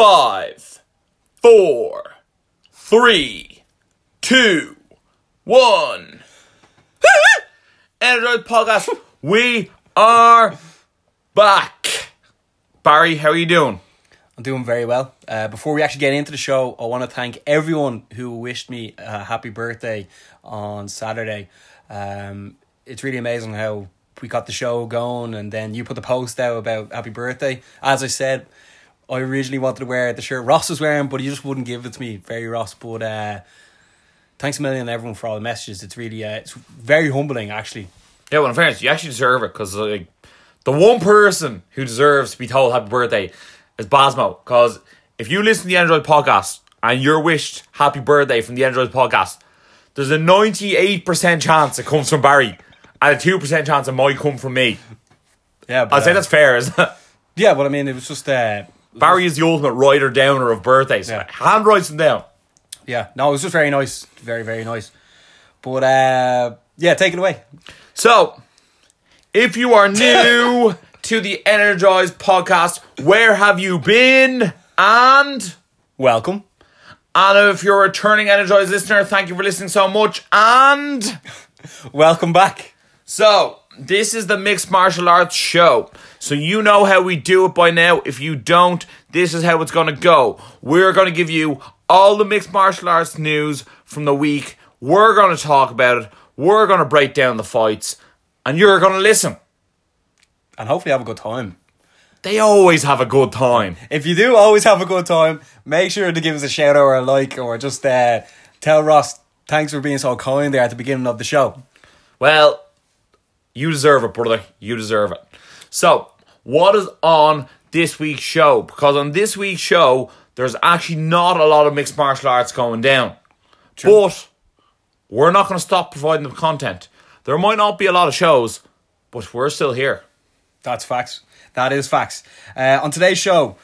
five, four, three, two, one. Android Podcast, we are back. Barry, how are you doing? I'm doing very well. Uh, before we actually get into the show, I want to thank everyone who wished me a happy birthday on Saturday. Um, it's really amazing how we got the show going, and then you put the post out about happy birthday. As I said, I originally wanted to wear the shirt Ross was wearing, but he just wouldn't give it to me. Very Ross, but uh, thanks a million everyone for all the messages. It's really uh, it's very humbling actually. Yeah, well, in fairness, you actually deserve it because like the one person who deserves to be told happy birthday is Basmo. Because if you listen to the Android podcast and you're wished happy birthday from the Android podcast, there's a 98% chance it comes from Barry and a 2% chance it might come from me. Yeah, but, I'd say uh, that's fair, isn't it? yeah. But I mean, it was just uh, Barry is the ultimate writer downer of birthdays. Yeah. Hand writes them down. yeah. No, it was just very nice, very very nice. But uh, yeah, take it away. So, if you are new to the Energized podcast, where have you been? And Welcome. and if you're a returning Energized listener, thank you for listening so much. And Welcome back. so, this is the Mixed Martial Arts Show. So, you know how we do it by now. If you don't, this is how it's going to go. We're going to give you all the Mixed Martial Arts news from the week. We're going to talk about it. We're going to break down the fights. And you're going to listen. And hopefully have a good time. They always have a good time. If you do always have a good time, make sure to give us a shout out or a like or just uh, tell Ross thanks for being so kind there at the beginning of the show. Well, you deserve it, brother. You deserve it. So, what is on this week's show? Because on this week's show, there's actually not a lot of mixed martial arts going down. True. But we're not going to stop providing the content. There might not be a lot of shows, but we're still here. That's facts. That is facts. Uh, on today's show,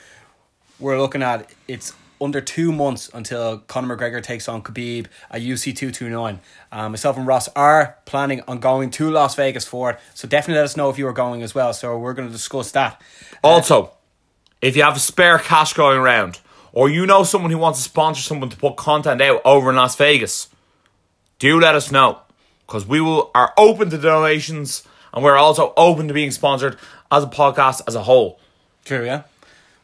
we're looking at it's under two months until Conor McGregor takes on Khabib at UFC two two nine. Um, myself and Ross are planning on going to Las Vegas for it, so definitely let us know if you are going as well. So we're going to discuss that. Also, if you have spare cash going around, or you know someone who wants to sponsor someone to put content out over in Las Vegas, do let us know because we will are open to donations and we're also open to being sponsored as a podcast as a whole. True, yeah.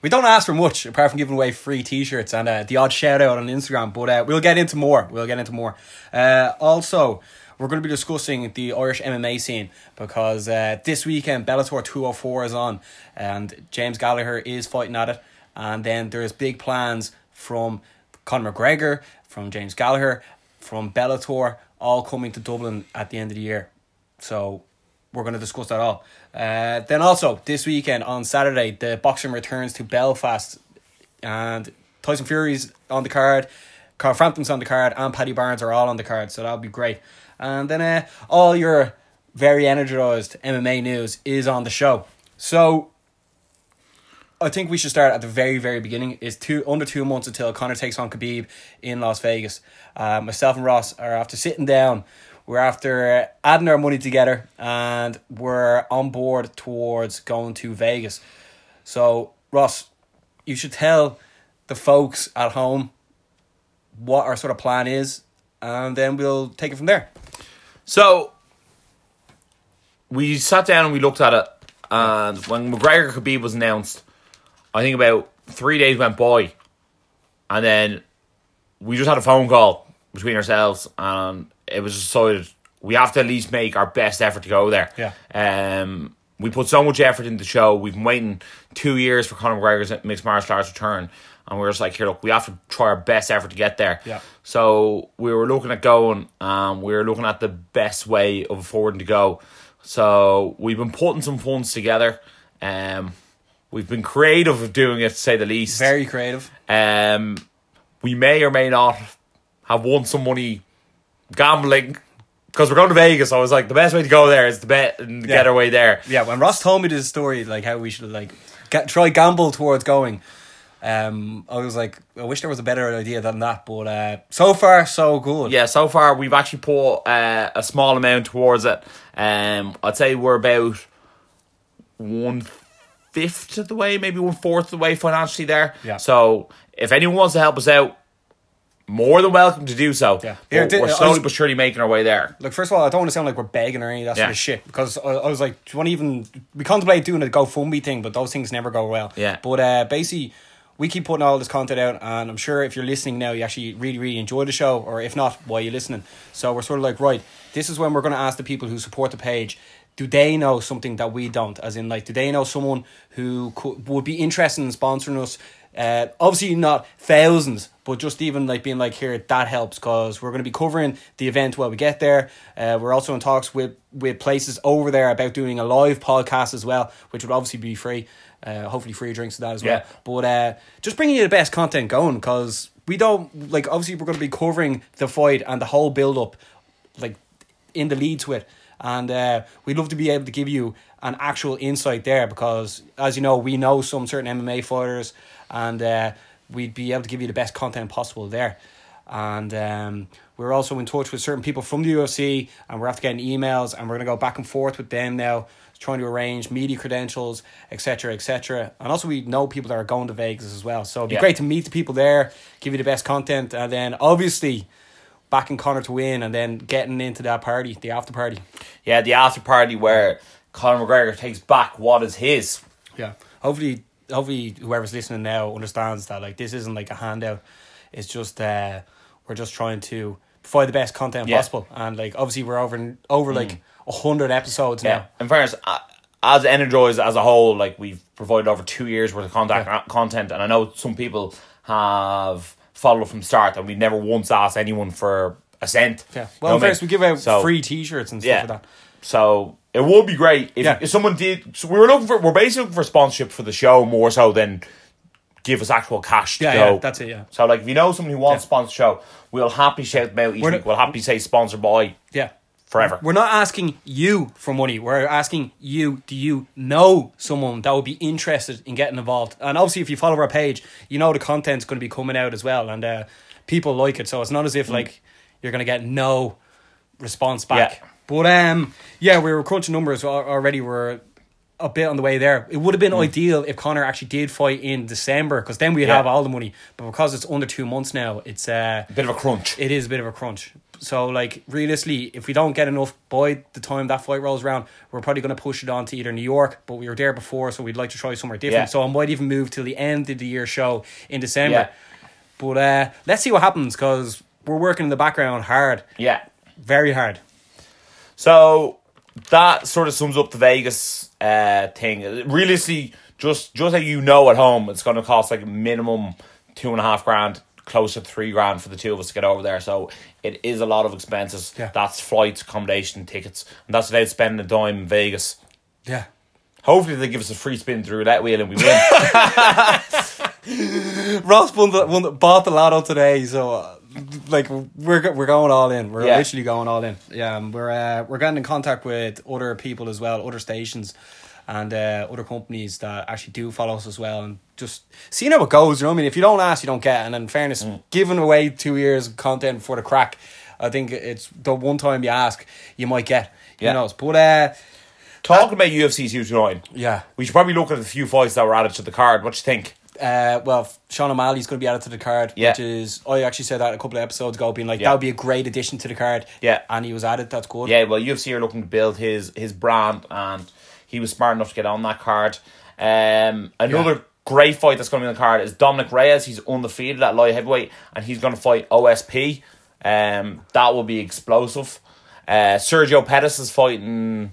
We don't ask for much apart from giving away free T-shirts and uh, the odd shout out on Instagram, but uh, we'll get into more. We'll get into more. Uh, also, we're going to be discussing the Irish MMA scene because uh, this weekend Bellator 204 is on and James Gallagher is fighting at it. And then there's big plans from Conor McGregor, from James Gallagher, from Bellator, all coming to Dublin at the end of the year. So we're going to discuss that all. Uh, then also this weekend on Saturday, the boxing returns to Belfast, and Tyson Fury's on the card, Carl Frampton's on the card, and Paddy Barnes are all on the card. So that'll be great. And then uh, all your very energized MMA news is on the show. So I think we should start at the very, very beginning. It's two under two months until Connor takes on Khabib in Las Vegas. Uh, myself and Ross are after sitting down. We're after uh, adding our money together, and we're on board towards going to Vegas. So, Ross, you should tell the folks at home what our sort of plan is, and then we'll take it from there. So we sat down and we looked at it, and when McGregor Khabib was announced, I think about three days went by, and then we just had a phone call between ourselves, and it was decided we have to at least make our best effort to go there. Yeah. Um, we put so much effort into the show. We've been waiting two years for Conor McGregor's mixed martial arts return, and we are just like, here, look, we have to try our best effort to get there. Yeah. So we were looking at going. Um, we were looking at the best way of affording to go. So we've been putting some funds together. Um, we've been creative of doing it, to say the least. Very creative. Um, we may or may not have won some money gambling because we're going to Vegas. I was like, the best way to go there is to bet and get Yeah. our way there. Yeah, when Ross told me this story, like how we should like get, try gamble towards going, um, I was like, I wish there was a better idea than that. But uh, so far, so good. Yeah, so far we've actually put uh, a small amount towards it. Um, I'd say we're about one fifth of the way, maybe one fourth of the way financially there. Yeah. So if anyone wants to help us out, more than welcome to do so. Yeah. But Here, did- we're I was- slowly but surely making our way there. Like first of all, I don't want to sound like we're begging or any of that sort of shit because I, I was like, do you want to even? We contemplate doing a GoFundMe thing, but those things never go well. Yeah. But uh, basically, we keep putting all this content out, and I'm sure if you're listening now, you actually really, really enjoy the show, or if not, why are you listening? So we're sort of like, right, this is when we're going to ask the people who support the page. Do they know something that we don't? As in, like, do they know someone who could, would be interested in sponsoring us? Uh, obviously not thousands, but just even like being like here, that helps because we're going to be covering the event while we get there. Uh, we're also in talks with with places over there about doing a live podcast as well, which would obviously be free. Uh, hopefully free drinks to that as well. Yeah. But uh, just bringing you the best content going because we don't like obviously we're going to be covering the fight and the whole build up, like in the lead to it. And uh, we'd love to be able to give you an actual insight there because, as you know, we know some certain MMA fighters, and uh, we'd be able to give you the best content possible there. And um, we're also in touch with certain people from the UFC, and we're after getting emails, and we're going to go back and forth with them now, trying to arrange media credentials, etc., etc. And also, we know people that are going to Vegas as well, so it'd be Yeah. great to meet the people there, give you the best content, and then obviously backing Connor to win, and then getting into that party, the after party. Yeah, the after party where Conor McGregor takes back what is his. Yeah. Hopefully, hopefully whoever's listening now understands that like this isn't like a handout. It's just uh, we're just trying to provide the best content Yeah. possible, and like obviously we're over over like a hundred episodes Yeah. now. In fairness, as Energize as a whole, like we've provided over two years worth of contact Yeah. content, and I know some people have followed from start, and we never once asked anyone for a cent. Yeah. You Well, know what I first mean? we give out So- free T-shirts and stuff Yeah. like that. So it would be great if, Yeah. if someone did. So we were looking for. We're basically looking for sponsorship for the show more so than give us actual cash to Yeah, go. yeah, that's it. Yeah. So like, if you know someone who wants Yeah. to sponsor the show, we'll happily shout them out each week. We'll happily say sponsor by Yeah. forever. We're not asking you for money. We're asking you, do you know someone that would be interested in getting involved? And obviously, if you follow our page, you know the content's going to be coming out as well. And uh, people like it. So it's not as if like you're going to get no response back. Yeah. But um, yeah, we were crunching numbers already. We're a bit on the way there. It would have been ideal if Connor actually did fight in December because then we'd Yeah. have all the money. But because it's under two months now, it's uh, Bit of a crunch. it is a bit of a crunch. So, like, realistically, if we don't get enough by the time that fight rolls around, we're probably going to push it on to either New York, but we were there before, so we'd like to try somewhere different. Yeah. So, I might even move till the end of the year show in December. Yeah. But uh, let's see what happens because we're working in the background hard, Yeah. very hard. So that sort of sums up the Vegas uh, thing. Realistically, just just so you know at home, it's going to cost like minimum two and a half grand, close to three grand for the two of us to get over there. So it is a lot of expenses. Yeah. That's flights, accommodation, tickets, and that's without spending a dime in Vegas. Yeah. Hopefully, they give us a free spin through that wheel and we win. Ross won the, won the, bought the lotto today, so uh, like we're we're going all in. We're Yeah. literally going all in. Yeah, and we're uh, we're getting in contact with other people as well, other stations, and uh, other companies that actually do follow us as well, and just seeing how it goes. You know, what I mean, if you don't ask, you don't get. And in fairness, Mm. giving away two years of content before the crack, I think it's the one time you ask, you might get. Yeah. You know, but uh, Talking about UFC 229, yeah. we should probably look at the few fights that were added to the card. What do you think? Uh, well, Sean O'Malley's going to be added to the card, Yeah. which is I actually said that a couple of episodes ago, being like Yeah. that would be a great addition to the card. Yeah. and he was added. That's good. Yeah, well, UFC are looking to build his his brand, and he was smart enough to get on that card. Um, another Yeah. great fight that's going to be on the card is Dominick Reyes. He's undefeated at light heavyweight, and he's going to fight OSP. Um, that will be explosive. Uh, Sergio Pettis is fighting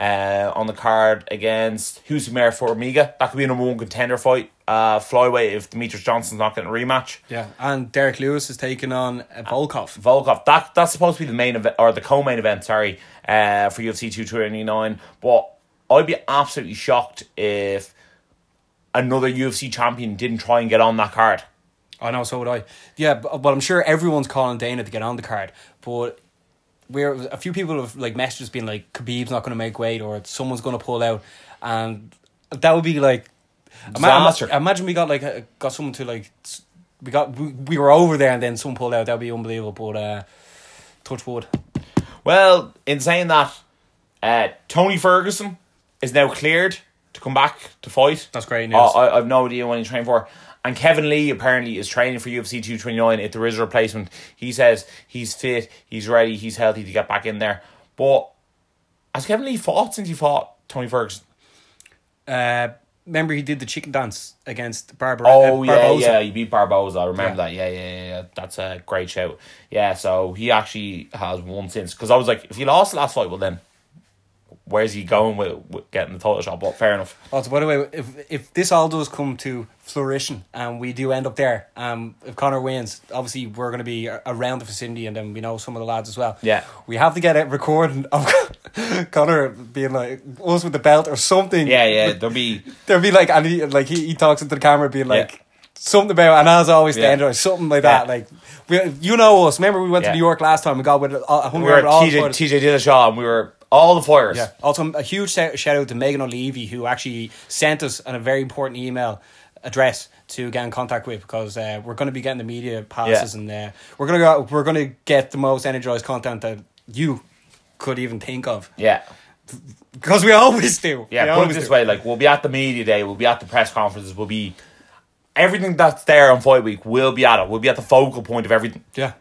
uh, on the card against Jussier Formiga. That could be a number one contender fight. Uh, flyweight if Demetrious Johnson's not getting a rematch. yeah. And Derrick Lewis is taking on uh, Volkov. Volkov. That that's supposed to be the main event or the co-main event. Sorry, uh, for UFC two twenty nine. But I'd be absolutely shocked if another UFC champion didn't try and get on that card. I know, so would I. Yeah, but, but I'm sure everyone's calling Dana to get on the card. But we're a few people have like messages being like Khabib's not going to make weight or someone's going to pull out, and that would be like Disaster. Imagine we got like uh, got someone to like we got we, we were over there and then someone pulled out. That'd be unbelievable. But uh, touch wood. Well, in saying that, uh, Tony Ferguson is now cleared to come back to fight. That's great Uh, news. I, I have no idea when he's training for. And Kevin Lee apparently is training for UFC 229 if there is a replacement. He says he's fit, he's ready, he's healthy to get back in there. But has Kevin Lee fought since he fought Tony Ferguson? Uh, remember he did the chicken dance against Barboza. Oh uh, yeah, yeah, he beat Barboza. I remember Yeah. that. Yeah, yeah, yeah, yeah. That's a great shout. Yeah, so he actually has won since. Because I was like, if he lost the last fight, well then, where's he going with, with getting the title shot? But fair enough. Also, by the way, if if this all does come to fruition and we do end up there, um, if Connor wins, obviously we're going to be around the vicinity, and then we know some of the lads as well. Yeah. we have to get a recording of Connor being like us with the belt or something. Yeah, yeah. There'll be there'll be like and he like he, he talks into the camera being like. Yeah. Something about and as always the Yeah. end or something like that Yeah. like we you know us remember we went Yeah. to New York last time we got with uh, hung we were all TJ, the. TJ Dillashaw and we were all the fires. Yeah. Also, a huge shout out to Megan O'Leary, who actually sent us a very important email address to get in contact with because uh, we're going to be getting the media passes Yeah. and uh, we're going to go. We're going to get the most energized content that you could even think of Yeah. because we always do. Yeah, we put it this do. way: like we'll be at the media day, we'll be at the press conferences, we'll be everything that's there on fight week, we'll be at it. We'll be at the focal point of everything. Yeah.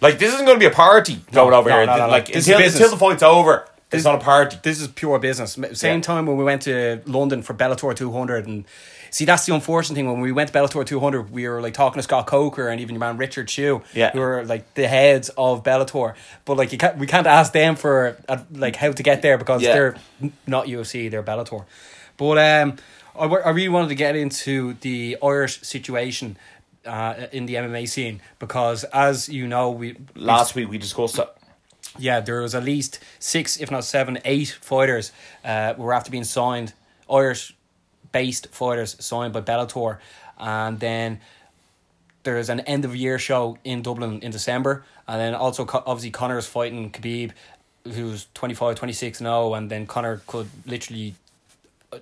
Like this isn't gonna be a party going over no, here. no, like until, until the fight's over, This- it's not a party. This is pure business. Same Yeah. time when we went to London for Bellator 200 and see that's the unfortunate thing when we went to Bellator 200 we were like talking to Scott Coker and even your man Richard Chu Yeah. who are like the heads of Bellator but like you can't we can't ask them for uh, like how to get there because Yeah. they're not UFC they're Bellator but um I, I really wanted to get into the Irish situation uh, in the MMA scene because as you know we Last week we discussed it. Yeah, there was at least six, if not seven, eight fighters uh, were after being signed, Irish based fighters signed by Bellator. And then there's an end of year show in Dublin in December. And then also, obviously, Connor's fighting Khabib, who's 25, 26 0. And then Connor could literally uh,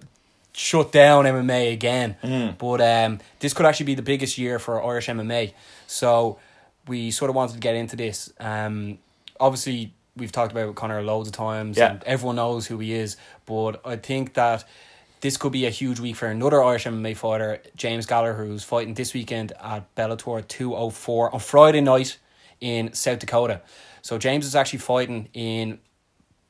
shut down MMA again. But um, this could actually be the biggest year for Irish MMA. So we sort of wanted to get into this. Um, obviously, we've talked about Connor loads of times, Yeah. and everyone knows who he is. But I think that this could be a huge week for another Irish MMA fighter, James Gallagher, who's fighting this weekend at Bellator 204 on Friday night in South Dakota. So James is actually fighting in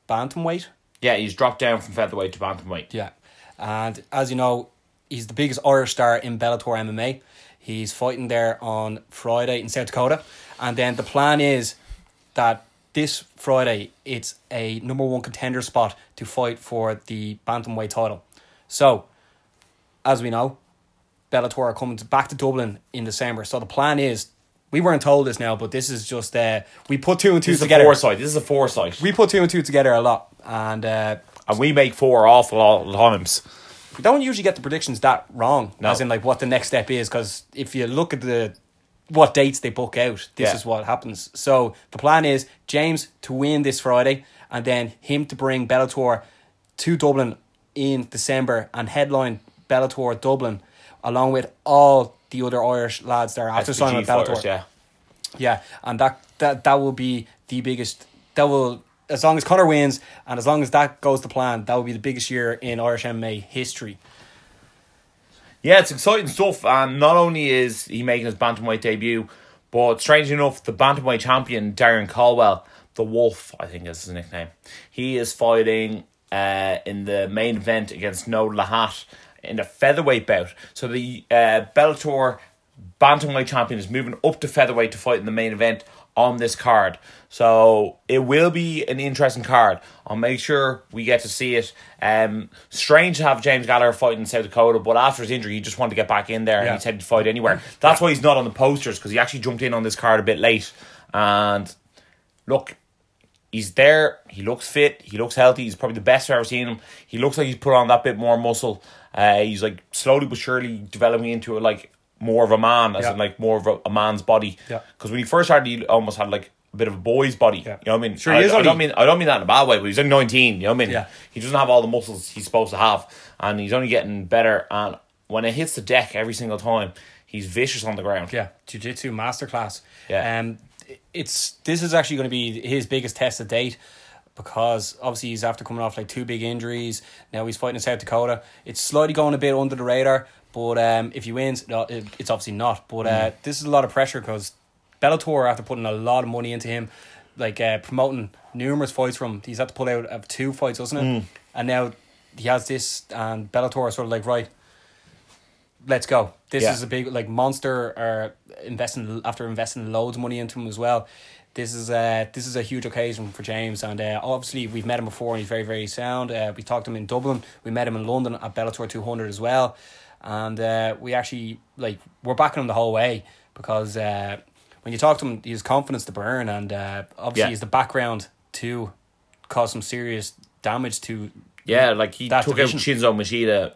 bantamweight. Yeah, he's dropped down from featherweight to bantamweight. Yeah. And as you know, he's the biggest Irish star in Bellator MMA. He's fighting there on Friday in South Dakota. And then the plan is that this Friday it's a number one contender spot to fight for the bantamweight title. So, as we know, Bellator are coming back to Dublin in December. So the plan is we weren't told this now, but this is just uh, we put two and two This is a together. foresight. This is a foresight. We put two and two together a lot, and uh, and we make four awful of times. we don't usually get the predictions that wrong. No. As in, like what the next step is, because if you look at the what dates they book out, this Yeah. is what happens. So the plan is James to win this Friday, and then him to bring Bellator to Dublin in December and headline Bellator Dublin, along with all the other Irish lads that are after signing with Bellator. fighters, yeah. Yeah, and that that that will be the biggest. That will as long as Connor wins and as long as that goes to plan, that will be the biggest year in Irish MMA history. Yeah, it's exciting stuff. And not only is he making his bantamweight debut, but strangely enough, the bantamweight champion Darrion Caldwell, the Wolf, I think is his nickname. He is fighting uh, in the main event against Noad Lahat in a featherweight bout. So the uh, Bellator bantamweight champion is moving up to featherweight to fight in the main event on this card. So it will be an interesting card. I'll make sure we get to see it. Um, strange to have James Gallagher fighting in South Dakota, but after his injury, he just wanted to get back in there Yeah. and he said he'd fight anywhere. That's why he's not on the posters because he actually jumped in on this card a bit late. And look, he's there. He looks fit. He looks healthy. He's probably the best I've ever seen him. He looks like he's put on that bit more muscle. Uh, he's like slowly but surely developing into a, like more of a man, as Yeah. in like more of a, a man's body. Yeah. Because when he first started, he almost had like a bit of a boy's body. Yeah. You know what I mean? Sure, he I, is I don't mean I don't mean that in a bad way, but he's only nineteen. You know what I mean? Yeah. He doesn't have all the muscles he's supposed to have, and he's only getting better. And when it hits the deck every single time, he's vicious on the ground. Yeah, jiu-jitsu masterclass. Yeah. Um, it's this is actually going to be his biggest test to date. because obviously he's after coming off like two big injuries. Now he's fighting in South Dakota. It's slightly going a bit under the radar, but um, if he wins, it's obviously not. But uh, this is a lot of pressure because Bellator, after putting a lot of money into him, like uh, promoting numerous fights from him, he's had to pull out of two fights, doesn't it? And now he has this, and Bellator sort of like, right, let's go. This Yeah. is a big like monster are investing after investing loads of money into him as well. This is uh this is a huge occasion for James, and uh, obviously we've met him before, and he's very very sound. Uh, we talked to him in Dublin. We met him in London at Bellator two hundred as well, and uh, we actually like we're backing him the whole way because uh, when you talk to him, he has confidence to burn, and uh, obviously Yeah. he's the background to cause some serious damage to Yeah, like he took division. out Chinzo Machida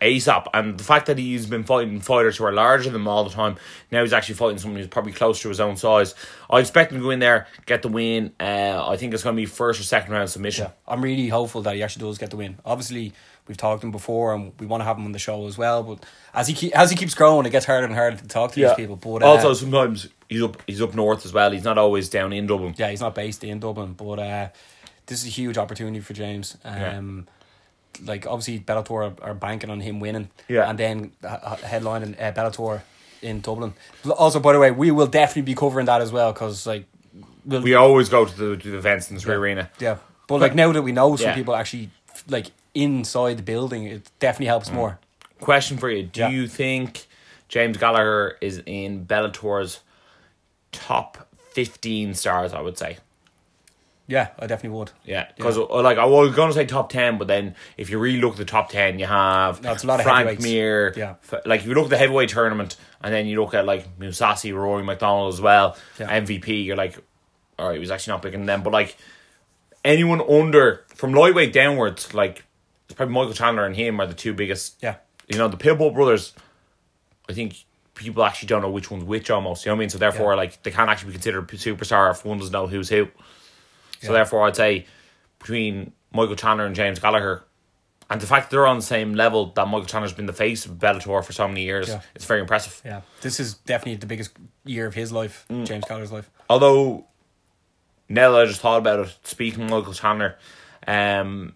ASAP, and the fact that he's been fighting fighters who are larger than him all the time, now he's actually fighting someone who's probably close to his own size. I expect him to go in there, get the win. Uh, I think it's going to be first or second round submission. Yeah, I'm really hopeful that he actually does get the win. Obviously, we've talked to him before, and we want to have him on the show as well. But as he keep, as he keeps growing, it gets harder and harder to talk to these people. But uh, also, sometimes he's up he's up north as well. He's not always down in Dublin. yeah, he's not based in Dublin, but uh, this is a huge opportunity for James. Um, like obviously Bellator are, are banking on him winning, Yeah. and then uh, headlining uh, Bellator in Dublin. Also, by the way, we will definitely be covering that as well because like we'll, We always go to the, to the events in the Three Arena. yeah, but like now that we know some Yeah. people actually like inside the building, it definitely helps mm. more. Question for you: Do Yeah. you think James Gallagher is in Bellator's top fifteen stars? I would say. Yeah, I definitely would. Yeah, because uh, like I was to say top ten, but then if you really look at the top ten, you have No, it's a lot of Frank heavyweights. Mir. Yeah. Like if you look at the heavyweight tournament, and then you look at like Mousasi, Rory MacDonald as well, Yeah. MVP. You're like, all right, he was actually not picking them, but like anyone under from lightweight downwards, like probably Michael Chandler and him are the two biggest. Yeah. You know the Pitbull brothers. I think people actually don't know which one's which almost. You know what I mean? So therefore, Yeah. like they can't actually be considered a superstar if one doesn't know who's who. So Yeah. therefore, I'd say between Michael Chandler and James Gallagher, and the fact that they're on the same level that Michael Chandler's been the face of Bellator for so many years, Yeah. it's very impressive. Yeah, this is definitely the biggest year of his life, Mm. James Gallagher's life. Although, now that I just thought about it, speaking of Michael Chandler, um,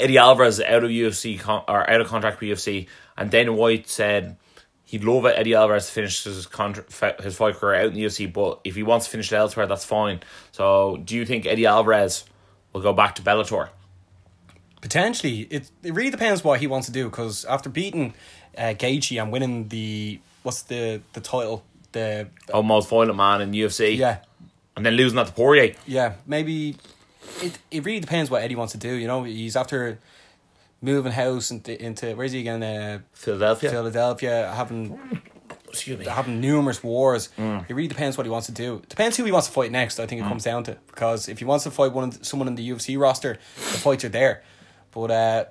Eddie Alvarez out of UFC con- or out of contract with UFC, and Dana White said he'd love it Eddie Alvarez to finish his contract his fight career out in the UFC, but if he wants to finish it elsewhere, that's fine. So, do you think Eddie Alvarez will go back to Bellator? Potentially, it it really depends what he wants to do. Because after beating uh, Gaethje and winning the what's the the title, the oh most violent man in UFC, yeah and then losing that to Poirier. yeah maybe it it really depends what Eddie wants to do. You know, he's after moving house into into where's he going? Uh, Philadelphia. Philadelphia, having Excuse me. having numerous wars. Mm. It really depends what he wants to do. Depends who he wants to fight next. I think it comes down to because if he wants to fight one someone in the UFC roster, the fights are there. But uh,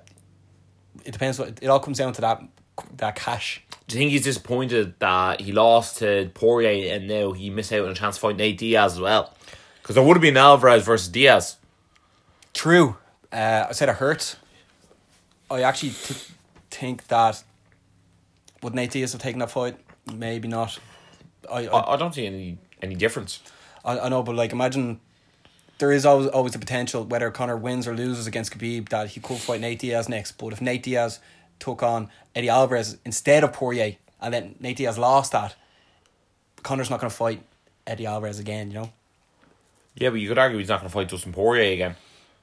it depends. What it all comes down to that that cash. Do you think he's disappointed that he lost to Poirier and now he missed out on a chance to fight Nate Diaz as well? Because there would have been Alvarez versus Diaz. True. Uh, I said it hurts. I actually t- think that would Nate Diaz have taken that fight? Maybe not. I, I I, I don't see any any difference. I, I know, but like imagine there is always always the potential whether Connor wins or loses against Khabib that he could fight Nate Diaz next. But if Nate Diaz took on Eddie Alvarez instead of Poirier and then Nate Diaz lost that, Connor's not going to fight Eddie Alvarez again. You know. Yeah, but you could argue he's not going to fight Dustin Poirier again.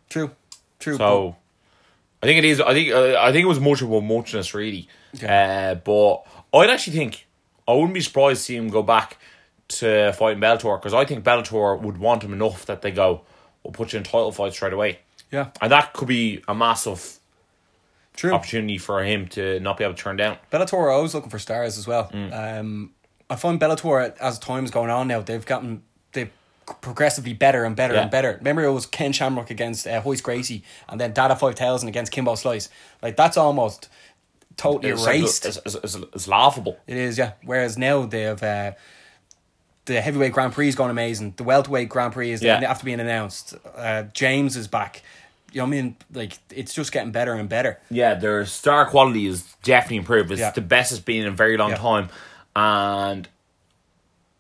True. True. So I think it is. I think uh, I think it was much of a muchness really. Yeah. Uh, but I'd actually think I wouldn't be surprised to see him go back to fighting Bellator because I think Bellator would want him enough that they go, "We'll put you in title fight straight away," yeah. and that could be a massive True. opportunity for him to not be able to turn down. Bellator are always looking for stars as well. Um, I find Bellator as time's going on now, they've gotten they've progressively better and better Yeah. and better. Remember, it was Ken Shamrock against uh, Royce Gracie, and then Dada Five Thousand against Kimbo Slice. Like that's almost totally It's, erased. it's, it's, it's, laughable. It is, yeah. Whereas now they have uh, the heavyweight Grand Prix is going amazing. The welterweight Grand Prix is Yeah. after being announced. Uh, James is back. You know what I mean? Like it's just getting better and better. Yeah, their star quality is definitely improved. It's Yeah. the best it's been in a very long Yeah. time, and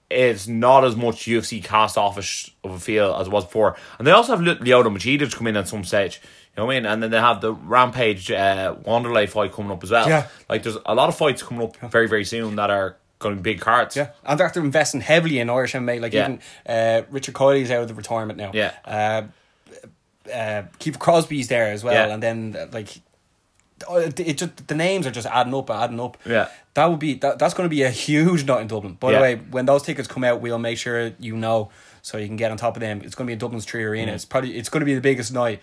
it's not as much UFC cast office of a feel as it was before. And they also have Lyoto Machida to come in at some stage. You know what I mean? And then they have the Rampage uh, Wanderlei fight coming up as well. Yeah. Like there's a lot of fights coming up very, very soon that are going to be big cards. Yeah, and they're after investing heavily in Irish MMA. Like Yeah. even uh, Richard Coyley's out of the retirement now. Yeah. Uh, uh, Keith Crosby's there as well, Yeah. and then uh, like. Oh, It just the names are just adding up, adding up. Yeah. that would be that. That's going to be a huge night in Dublin. By Yeah. the way, when those tickets come out, we'll make sure you know so you can get on top of them. It's going to be in Dublin's Three Arena. Mm. It's probably it's going to be the biggest night.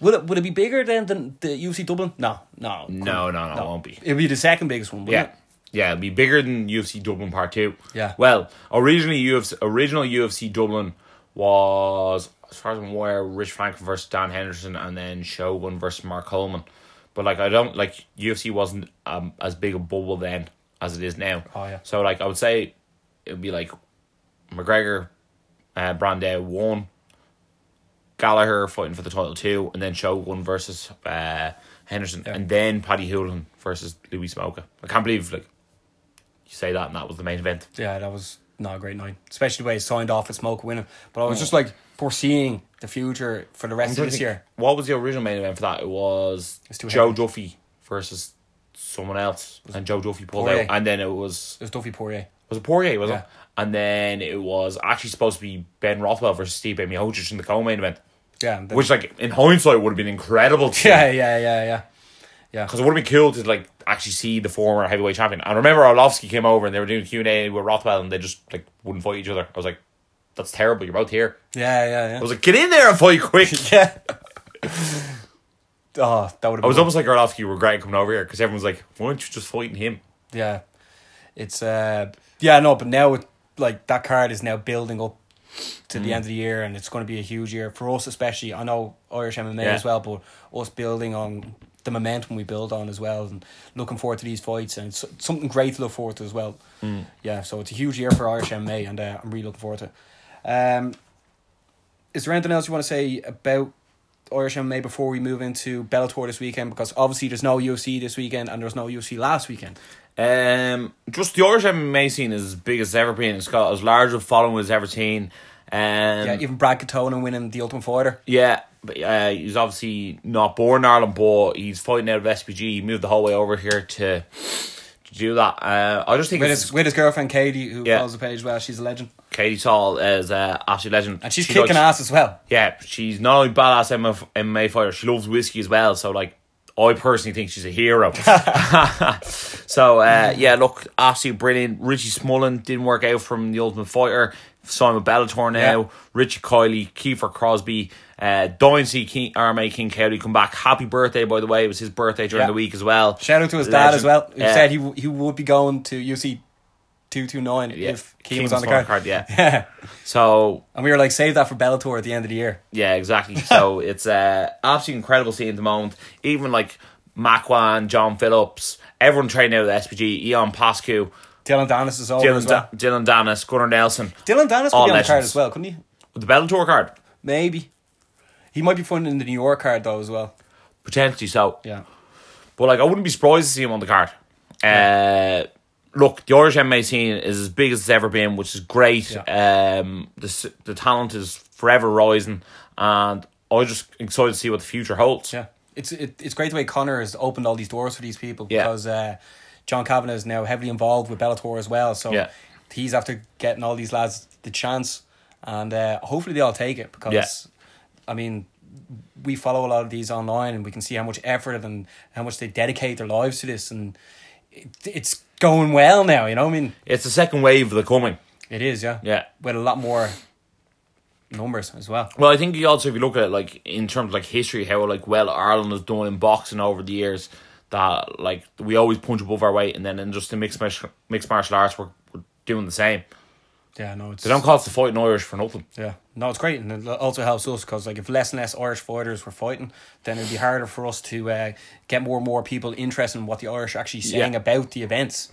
Will it would it be bigger than the, the UFC Dublin? No, no, No, no, no, it won't be. It'll be the second biggest one. Yeah. It? Yeah, it'll be bigger than UFC Dublin Part 2. Yeah. Well, originally UFC original UFC Dublin was as far as I'm aware, Rich Franklin versus Dan Henderson and then Shogun versus Mark Coleman. But like I don't like UFC wasn't um, as big a bubble then as it is now. Oh, yeah. So like I would say it would be like McGregor, uh, Brandao one, Gallagher fighting for the title two, and then Shogun versus uh, Henderson, Yeah. and then Paddy Holohan versus Louis Smolka. I can't believe like you say that and that was the main event. Yeah, that was not a great night, especially the way he signed off with Smoke winning. But I Mm. was just like foreseeing the future for the rest of this year. What was the original main event for that? It was Joe heavy. Duffy versus someone else, and Joe Duffy pulled Poirier. out, and then it was It was Duffy Poirier. was it Poirier, was Yeah. it? And then it was actually supposed to be Ben Rothwell versus Steve Miocic in the co-main event, Yeah, which like in hindsight would have been incredible. Yeah, yeah, yeah, yeah, yeah. because it would have been cool to like actually see the former heavyweight champion. And I remember Arlovski came over and they were doing Q and A with Rothwell, and they just like wouldn't fight each other. I was like, "That's terrible. You're both here." Yeah, yeah, yeah. I was like, "Get in there and fight quick." yeah. oh, that would. I was almost like Arlovski regretting coming over here because everyone's like, "Why aren't you just fighting him?" Yeah, it's uh, yeah, no, but now it, like that card is now building up to Mm. the end of the year, and it's going to be a huge year for us, especially. I know Irish MMA Yeah. as well, but us building on the momentum we build on as well, and looking forward to these fights, and it's something great to look forward to as well. Mm. Yeah, so it's a huge year for Irish MMA, and uh, I'm really looking forward to it. Um, is there anything else you want to say about Irish MMA before we move into Bellator this weekend? Because obviously there's no UFC this weekend, and there's no UFC last weekend. Um, just the Irish MMA scene is as big as it's ever been. It's got as large a following as ever seen. Um, Yeah, even Brad Katona winning the Ultimate Fighter. Yeah, but uh, he's obviously not born in Ireland, but he's fighting out of SBG. He moved the whole way over here to to do that. Uh, I just think With it's his, with his girlfriend Katie, who Yeah. follows the page well. She's a legend. Katie Saul is uh, absolute legend, And she's She kicking likes- ass as well. Yeah, she's not only badass MMA, MMA fighter, she loves whiskey as well. So like, I personally think she's a hero. so uh, yeah, look, absolutely brilliant. Richie Smullen didn't work out from the Ultimate Fighter. Simon Bellator now. Yeah. Richie Kiley, Kiefer Crosby, uh, Dynasty King, RMA King Cowley come back. Happy birthday, by the way. It was his birthday during Yeah. the week as well. Shout out to his dad as well, who Yeah. said he he would be going to UFC two two nine Yeah. if Keane Keane was on the was on card. the card, yeah. yeah. So And we were like, save that for Bellator at the end of the year. Yeah, exactly. So it's uh, absolutely incredible seeing at the moment. Even like Makwan, John Phillips, everyone training out of the SBG, Ion Pascu, Dylan Dennis is over Dylan, as well. da- Dylan Dennis, Gunnar Nelson. Dylan Dennis All could be on the card as well, couldn't he? With the Bellator card, Maybe. He might be fun in the New York card though as well. potentially so. Yeah. But like, I wouldn't be surprised to see him on the card. Uh, look, the Irish MMA scene is as big as it's ever been, which is great. Um, the the talent is forever rising, and I'm just excited to see what the future holds. Yeah, it's it, it's great the way Connor has opened all these doors for these people Yeah. because uh, John Kavanagh is now heavily involved with Bellator as well. So Yeah. he's after getting all these lads the chance, and uh, hopefully they all take it because, Yeah. I mean, we follow a lot of these online and we can see how much effort and how much they dedicate their lives to this, and it, it's going well now. You know, what I mean, It's the second wave of the coming. it is yeah, Yeah. with a lot more numbers as well. Well, I think you also, if you look at it, like in terms of like history, how like well Ireland has done in boxing over the years, that like we always punch above our weight, and then in just the mixed martial, mixed martial arts, we're, we're doing the same. Yeah, no, it's They don't call us the fighting Irish for nothing. Yeah, no, it's great, and it also helps us because like if less and less Irish fighters were fighting, then it'd be harder for us to uh, get more and more people interested in what the Irish are actually saying Yeah. about the events.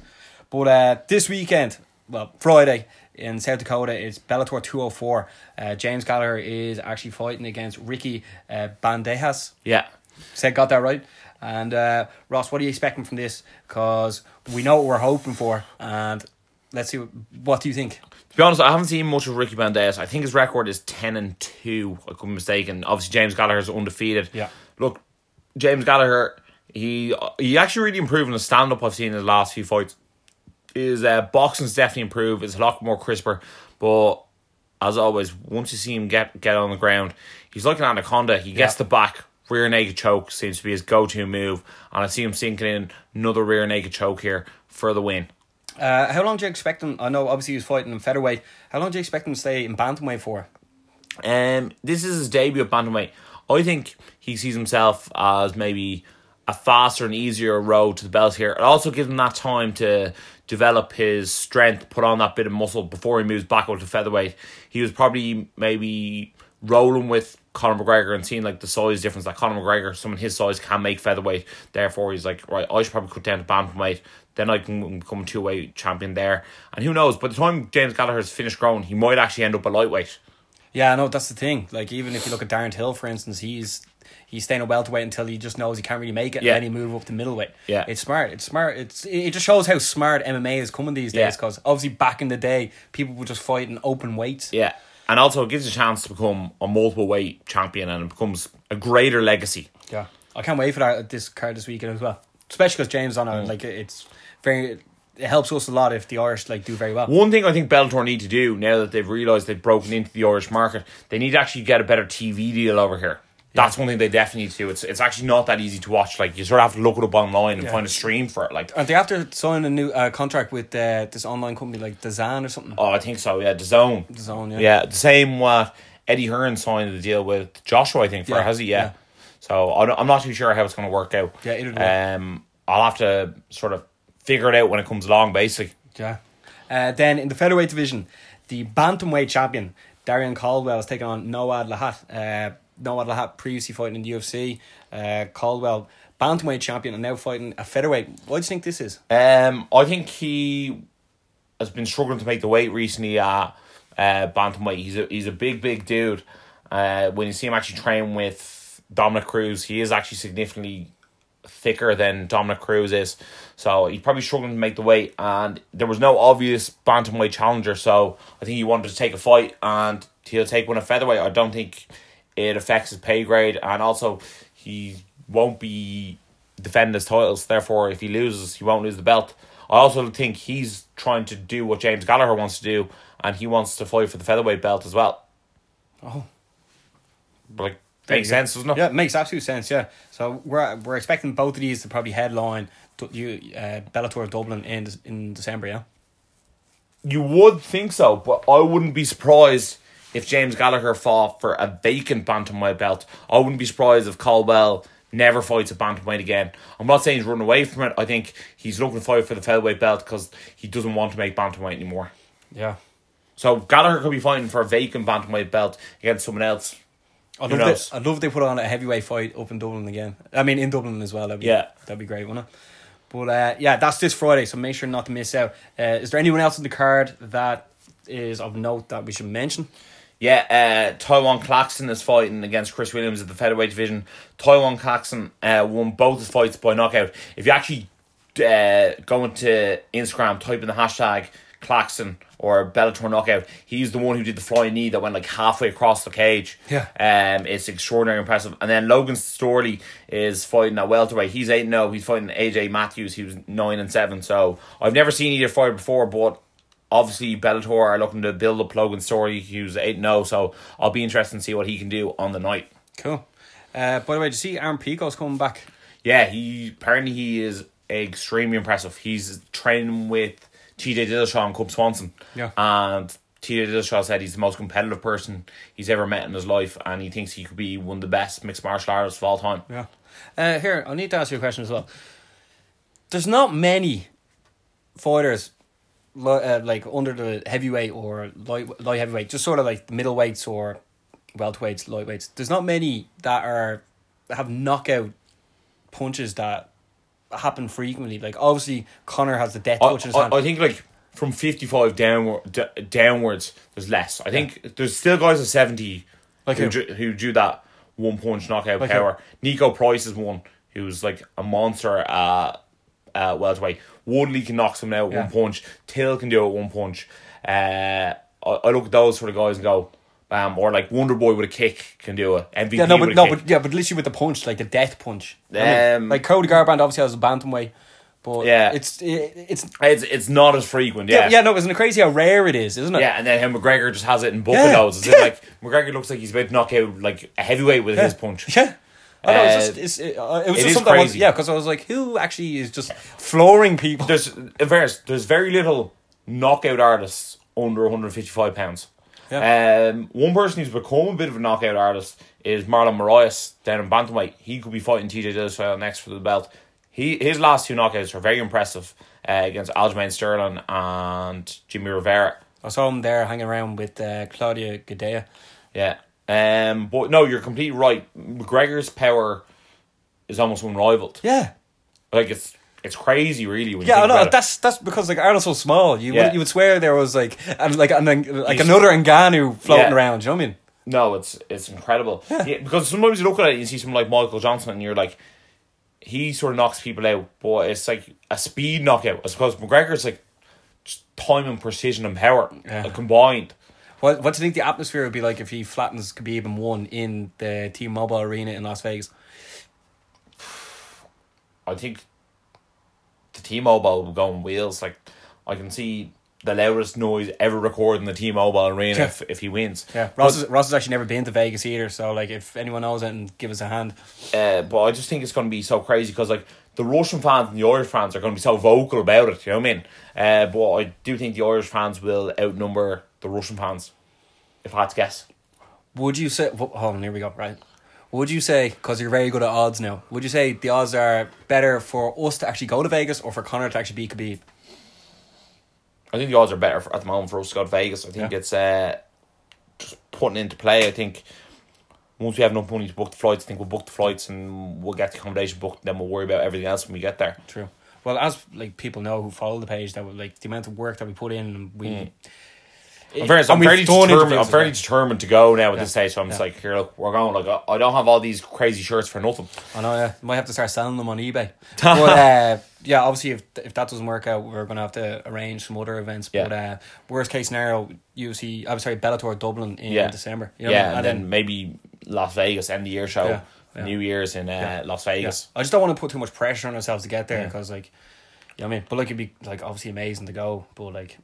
But uh, this weekend, well, Friday in South Dakota, it's Bellator two hundred four. Uh, James Gallagher is actually fighting against Ricky uh, Bandejas. Yeah, Said got that right. And uh, Ross, what are you expecting from this? Because we know what we're hoping for, and let's see. What, what do you think? To be honest, I haven't seen much of Ricky Banderas. I think his record is ten and two. I could be mistaken. Obviously, James Gallagher's undefeated. Yeah. Look, James Gallagher, he he actually really improved in the stand up I've seen in the last few fights. His uh, boxing's definitely improved. It's a lot more crisper. But as always, once you see him get get on the ground, he's like an anaconda. He gets Yeah. the back rear naked choke seems to be his go to move, and I see him sinking in another rear naked choke here for the win. Uh, how long do you expect him? I know obviously he was fighting in featherweight. How long do you expect him to stay in bantamweight for? Um, this is his debut at bantamweight. I think he sees himself as maybe a faster and easier road to the belt here. It also gives him that time to develop his strength, put on that bit of muscle before he moves back up to featherweight. He was probably maybe rolling with Conor McGregor and seeing like the size difference that Conor McGregor, someone his size, can make featherweight. Therefore, he's like, right, I should probably cut down to bantamweight. Then I can become two way champion there. And who knows? By the time James Gallagher's finished growing, he might actually end up a lightweight. Yeah, I know that's the thing. Like even if you look at Darren Till, for instance, he's he's staying a welterweight until he just knows he can't really make it, Yeah. and then he move up to middleweight. Yeah. it's smart. It's smart. It's it just shows how smart MMA is coming these days. Because obviously back in the day, people were just fighting open weights. Yeah. And also it gives you a chance to become a multiple weight champion and it becomes a greater legacy. Yeah, I can't wait for that this card this weekend as well. Especially because James on it, Mm. like it's very. It helps us a lot if the Irish like do very well. One thing I think Bellator need to do now that they've realised they've broken into the Irish market, they need to actually get a better TV deal over here. That's one thing they definitely need to do. It's it's actually not that easy to watch. Like you sort of have to look it up online and Yeah. find a stream for it. Like Aren't they after signing a new uh, contract with uh, this online company like DAZN or something? oh, I think so. Yeah, the zone. Yeah. Yeah, the same what Eddie Hearn signed the deal with Joshua. I think for Yeah, has he? Yeah. yeah. So I don't- I'm not too sure how it's going to work out. Yeah, either do I. Um, I'll have to sort of figure it out when it comes along. Basically. Yeah. Uh, then in the featherweight division, the bantamweight champion Darrion Caldwell is taking on Noad Lahat. Uh, Noad Lahat previously fighting in the UFC. Uh, Caldwell bantamweight champion and now fighting a featherweight. What do you think this is? Um, I think he has been struggling to make the weight recently at uh, bantamweight. He's a he's a big big dude. Uh, when you see him actually train with Dominick Cruz, he is actually significantly thicker than Dominick Cruz is. So he's probably struggling to make the weight, and there was no obvious bantamweight challenger. So I think he wanted to take a fight, and he'll take one at featherweight. I don't think it affects his pay grade, and also he won't be defending his titles. Therefore, if he loses, he won't lose the belt. I also think he's trying to do what James Gallagher wants to do, and he wants to fight for the featherweight belt as well. Oh. Like makes sense, doesn't it? Yeah, it makes absolute sense. Yeah, so we're we're expecting both of these to probably headline you uh, Bellator Dublin in in December. Yeah, You would think so, but I wouldn't be surprised if James Gallagher fought for a vacant bantamweight belt. I wouldn't be surprised if Caldwell never fights a bantamweight again. I'm not saying he's running away from it. I think he's looking to fight for the featherweight belt because he doesn't want to make bantamweight anymore. yeah. So Gallagher could be fighting for a vacant bantamweight belt against someone else. Who love, knows? they, I'd love if they put on a heavyweight fight up in Dublin again. I mean, in Dublin as well. That'd be, Yeah. that'd be great, wouldn't it? But uh, yeah, that's this Friday, so make sure not to miss out. Uh, is there anyone else in the card that is of note that we should mention? Yeah, uh, Tywan Claxton is fighting against Chris Williams at the featherweight division. Tywan Claxton uh, won both his fights by knockout. If you actually uh, go into Instagram, type in the hashtag Claxton or Bellator knockout, he's the one who did the flying knee that went like halfway across the cage. Yeah. Um, it's extraordinarily impressive. And then Logan Storley is fighting at welterweight. He's eight zero. He's fighting AJ Matthews. He was nine and seven. So I've never seen either fight before, but obviously Bellator are looking to build up Logan Storley. He was eight zero. So I'll be interested to see what he can do on the night. Cool. Uh, by the way, did you see Aaron Pico's coming back? Yeah, he apparently he is extremely impressive. He's training with TJ Dillashaw and Cub Swanson. Yeah. And TJ Dillashaw said he's the most competitive person he's ever met in his life, and he thinks he could be one of the best mixed martial artists of all time. Yeah. Uh, here, I need to ask you a question as well. There's not many fighters uh, like under the heavyweight or light light heavyweight, just sort of like middleweights or welterweights, lightweights. There's not many that are have knockout punches that happen frequently. Like obviously, Connor has the death I, touch in his I, hand. I think like from fifty five downward d- downwards, there's less. I think there's still guys at seventy Like who, who? do, who do that one punch knockout Like power. Niko Price is one who's like a monster at uh, welterweight. Woodley can knock someone out with Yeah. one punch. Till can do it one punch. Uh, I, I look at those sort of guys and go, bam. Or like Wonder Boy with a kick can do it. MVP Yeah, no, but no, kick. but yeah, but literally with the punch, like the death punch. What I mean? Um, like Cody Garbrandt obviously has a bantamweight, but Yeah. it's it, it's it's it's not as frequent. yeah. Yeah, yeah, no, isn't it crazy how rare it is, isn't it? Yeah, and then how McGregor just has it in both Yeah. those. It's like McGregor looks like he's about to knock out like a heavyweight with his punch. Yeah. I know, it's Uh, just, it's, it, uh, it was it just something I was, yeah, because I was like, who actually is just flooring people? There's in fairness, there's very little knockout artists under 155 pounds. Yeah. Um, one person who's become a bit of a knockout artist is Marlon Moraes down in bantamweight. He could be fighting TJ Dillashaw next for the belt. He his last two knockouts are very impressive uh, against Aljamain Sterling and Jimmy Rivera. I saw him there hanging around with uh, Claudia Gadelha. Yeah. Um, but no, you're completely right. McGregor's power is almost unrivaled. Yeah. Like it's it's crazy, really. When Yeah, I think know. That's that's because like Arnold's so small. You Yeah. would, you would swear there was like and like and then like He's- another Ngannou floating Yeah. around. Do you know what I mean? No, it's it's incredible. Yeah. because sometimes you look at it and you see someone like Michael Johnson and you're like, he sort of knocks people out, but it's like a speed knockout. I suppose McGregor's like time and precision and power Yeah. combined. What what do you think the atmosphere would be like if he flattens Khabib and won in the T-Mobile Arena in Las Vegas? I think the T-Mobile will go on wheels. Like I can see the loudest noise ever recorded in the T-Mobile arena Yeah. if, if he wins. Yeah, Ross has, Ross has actually never been to Vegas either. So like, if anyone knows it, and give us a hand. Uh, but I just think it's going to be so crazy because like the Russian fans and the Irish fans are going to be so vocal about it. You know what I mean? Uh, but I do think the Irish fans will outnumber the Russian fans. If I had to guess, Would you say? Hold on, here we go. Right. Would you say because you're very good at odds now? Would you say the odds are better for us to actually go to Vegas or for Conor to actually beat Khabib? I think the odds are better for, at the moment for us to go to Vegas. I think Yeah. it's uh, just putting into play. I think once we have enough money to book the flights, I think we'll book the flights and we'll get the accommodation booked. Then we'll worry about everything else when we get there. True. Well, as like people know who follow the page, that would like the amount of work that we put in, and we. In fairness, and I'm fairly determined. I'm fairly determined to go now at this Yeah. stage. So I'm just like, here, look, we're going. Like, I I don't have all these crazy shirts for nothing. I know, yeah. Might have to start selling them on eBay. but uh, yeah, obviously, if if that doesn't work out, we're gonna have to arrange some other events. Yeah. But uh, worst case scenario, UFC, I'm sorry, Bellator Dublin in Yeah. December. You know what I yeah, mean? and, then, maybe Las Vegas end of year show, Yeah, yeah. New Year's in uh, Las yeah. Vegas. I just don't want to put too much pressure on ourselves to get there Yeah. because, like, you know what I mean. But like, it'd be like obviously amazing to go. But like,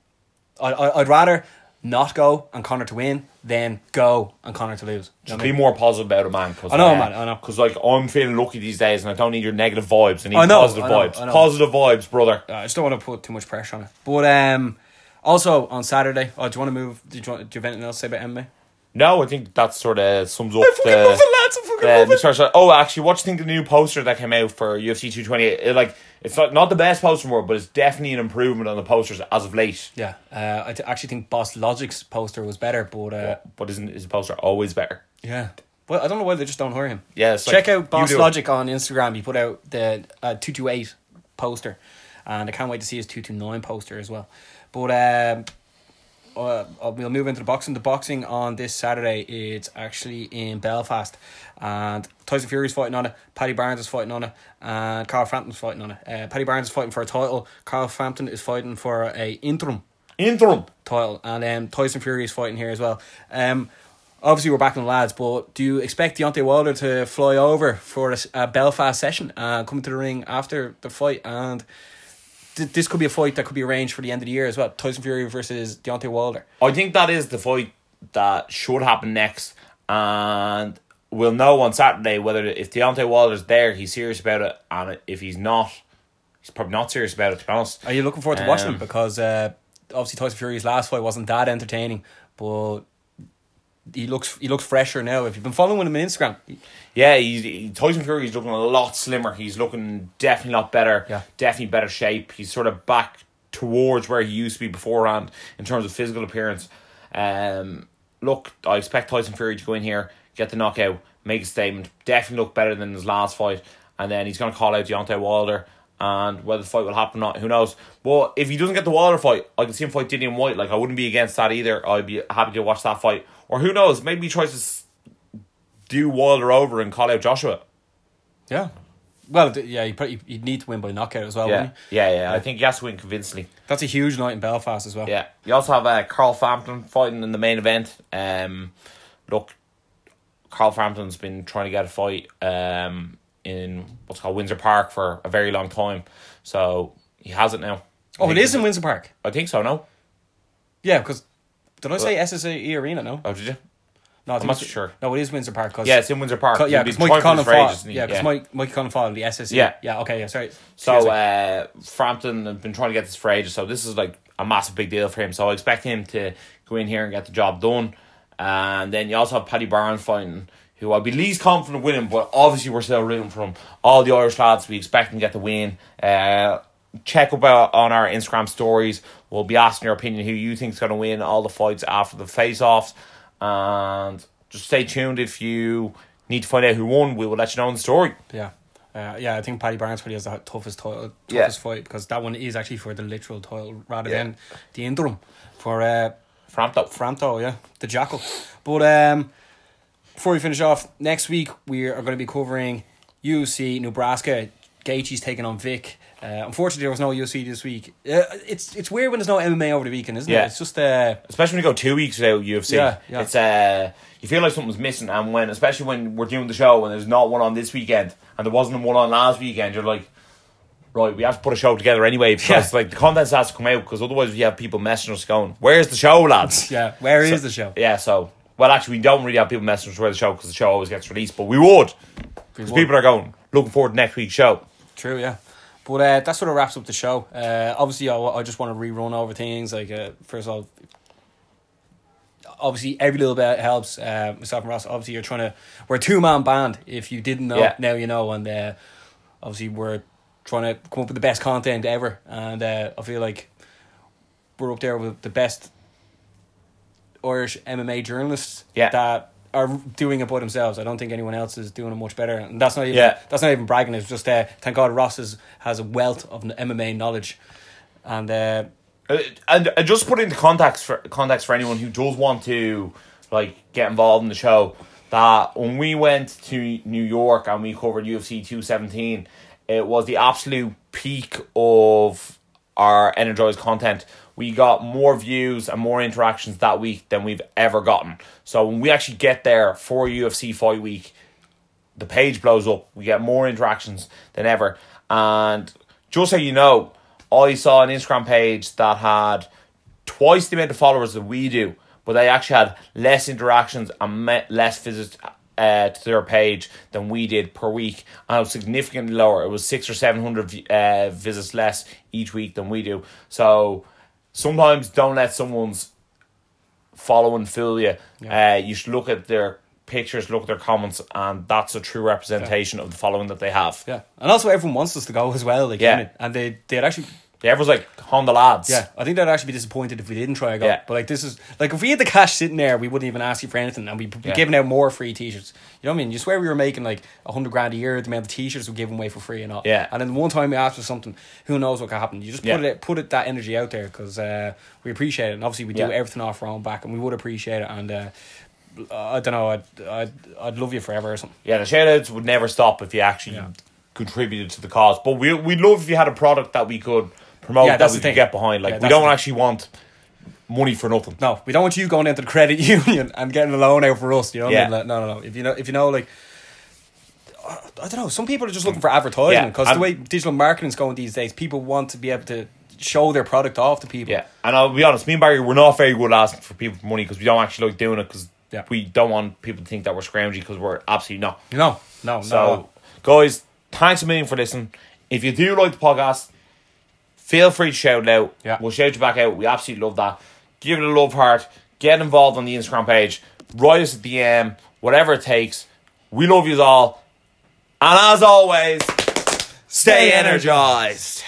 I, I I'd rather not go and Conor to win then go and Conor to lose. You know Just what I be mean? more positive about it, man. Cause, I know, uh, man, I know. Because like I'm feeling lucky these days, and I don't need your negative vibes. I need I know, positive I know, vibes. I know. Positive vibes, brother. I just don't want to put too much pressure on it. But um, also on Saturday, oh, do you want to move? Do you, want, do you have anything else to say about MMA? No, I think that sort of sums up the. it, lads, the love it. mixed martial art- oh, actually, what do you think the new poster that came out for UFC 228? It, like, it's not, not the best poster in the world, but it's definitely an improvement on the posters as of late. Yeah, uh, I actually think Boss Logic's poster was better, but uh, But isn't his poster always better? yeah. Well, I don't know why they just don't hire him. Yeah, Check like, out Boss. Logic on Instagram. He put out the uh, two two eight poster, and I can't wait to see his two two nine poster as well. But um, uh, uh, we'll move into the boxing. The boxing on this Saturday it's actually in Belfast, and Tyson Fury's fighting on it. Paddy Barnes is fighting on it, and Carl Frampton's fighting on it. Uh, Paddy Barnes is fighting for a title. Carl Frampton is fighting for a interim Interim. title, and um, Tyson Fury is fighting here as well. Um, obviously we're back on the lads, but do you expect Deontay Wilder to fly over for a Belfast session and come to the ring after the fight? And th- this could be a fight that could be arranged for the end of the year as well. Tyson Fury versus Deontay Wilder. I think that is the fight that should happen next, and we'll know on Saturday whether if Deontay Wilder's there, he's serious about it, and if he's not, he's probably not serious about it. To be honest, Are you looking forward to watching him? Because uh, obviously Tyson Fury's last fight wasn't that entertaining, but he looks he looks fresher now. If you've been following him on Instagram, yeah, he's he, Tyson Fury's looking a lot slimmer. He's looking definitely a lot better. Yeah. definitely better shape. He's sort of back towards where he used to be beforehand in terms of physical appearance. Um, look, I expect Tyson Fury to go in here, get the knockout, make a statement. Definitely look better than his last fight, and then he's going to call out Deontay Wilder. And whether the fight will happen or not, who knows? But if he doesn't get the Wilder fight, I can see him fight Dillian Whyte. Like I wouldn't be against that either. I'd be happy to watch that fight. Or who knows? Maybe he tries to do Wilder over and call out Joshua. yeah, Well, yeah, you probably you'd need to win by knockout as well. Yeah, wouldn't you? yeah, yeah. I think he has to win convincingly. That's a huge night in Belfast as well. Yeah. You also have uh, Carl Frampton fighting in the main event. Um, look, Carl Frampton's been trying to get a fight um, in what's called Windsor Park for a very long time. So he has it now. Oh, it is in Windsor Park. I think so, no? Yeah, because did I say SSE Arena? No, Oh, did you? no, I think not it's- sure. No, it is Windsor Park. Cause, Yeah, it's in Windsor Park. Co- yeah, because Mike Conlan this for ages, fought. hasn't he? Yeah, Mike Mike Conlan fought the SSE. Yeah. yeah. Okay, yeah. Sorry. So uh, Frampton has been trying to get this for ages, so this is like a massive big deal for him. So I expect him to go in here and get the job done. And then you also have Paddy Barnes fighting, who I'd be least confident winning, but obviously we're still rooting for him. All the Irish lads, we expect him to get the win. Uh, check up uh, on our Instagram stories. We'll be asking your opinion who you think's going to win all the fights after the face-offs, and just stay tuned if you need to find out who won. We will let you know in the story. yeah. Uh, yeah, I think Paddy Barnes probably has the toughest title, Yeah. fight because that one is actually for the literal title rather Yeah. than the interim for uh, Frampton. Franto, yeah, the Jackal. But um, before we finish off, next week we are going to be covering UC Nebraska. Gaethje's taking on Vick. Uh, unfortunately, there was no UFC this week. Uh, it's it's weird when there's no MMA over the weekend, isn't Yeah. it? It's just uh, especially when you go two weeks without UFC. Yeah, yeah. It's uh, you feel like something's missing, and when especially when we're doing the show and there's not one on this weekend and there wasn't one on last weekend, you're like, right, we have to put a show together anyway because Yeah. like the content has to come out because otherwise we have people messaging us going, "Where's the show, lads?" yeah. Where is So- the show? Yeah, so well, actually, we don't really have people messaging us where the show because the show always gets released, but we would because people are going looking forward to next week's show. True, yeah. But uh, that sort of wraps up the show. Uh, obviously, I, I just want to rerun over things. Like, uh, first of all, obviously, every little bit helps. Uh, myself and Ross, obviously, you're trying to. We're a two man band. If you didn't know, Yeah. now you know. And uh, obviously, we're trying to come up with the best content ever. And uh, I feel like we're up there with the best Irish MMA journalists Yeah. that are doing it by themselves. I don't think anyone else is doing it much better. And that's not even Yeah. that's not even bragging. It's just uh, thank God Ross is, has a wealth of MMA knowledge, and uh, Uh, and, and just put into context for context for anyone who does want to like get involved in the show that when we went to New York and we covered UFC 217 it was the absolute peak of our energized content we got more views and more interactions that week than we've ever gotten so when we actually get there for UFC fight week the page blows up. We get more interactions than ever. And just so you know, I saw an Instagram page that had twice the amount of followers that we do, but they actually had less interactions and less visits uh, to their page than we did per week. And it was significantly lower. It was six or seven hundred uh, visits less each week than we do. So sometimes don't let someone's following fool you. Uh, you should look at their pictures, look at their comments, and that's a true representation of the following that they have. yeah, and also everyone wants us to go as well. Like, Yeah. yeah, and they they'd actually. Yeah, everyone's like Honda lads. Yeah, I think they'd actually be disappointed if we didn't try to go. Yeah. But like this is like if we had the cash sitting there, we wouldn't even ask you for anything, and we'd be Yeah. giving out more free T-shirts. You know what I mean? You swear we were making like a hundred grand a year. The amount of T-shirts we giving away for free and all. Yeah. And then the one time we asked for something, who knows what could happen? You just put Yeah. it put it that energy out there because uh, we appreciate it, and obviously we do everything off our own back, and we would appreciate it. And uh, I don't know, I'd, I'd I'd love you forever or something. Yeah, the shout outs would never stop if you actually contributed to the cause. But we we love if you had a product that we could promote Yeah, that that's we the thing. get behind. Like Yeah, we don't actually want money for nothing. No, we don't want you going into the credit union and getting a loan out for us. You know what I mean? Like, no, no, no. If you know, if you know, like, I don't know. Some people are just looking for advertising Yeah, because the way digital marketing's going these days, people want to be able to show their product off to people. Yeah, and I'll be honest, me and Barry, we're not very good at asking for people for money because we don't actually like doing it because Yeah. we don't want people to think that we're scroungy because we're absolutely not. No, no. So, guys, thanks a million for listening. If you do like the podcast, feel free to shout it out. Yeah. We'll shout you back out. We absolutely love that. Give it a love heart. Get involved on the Instagram page. Write us a DM. Whatever it takes. We love you all. And as always, stay energized.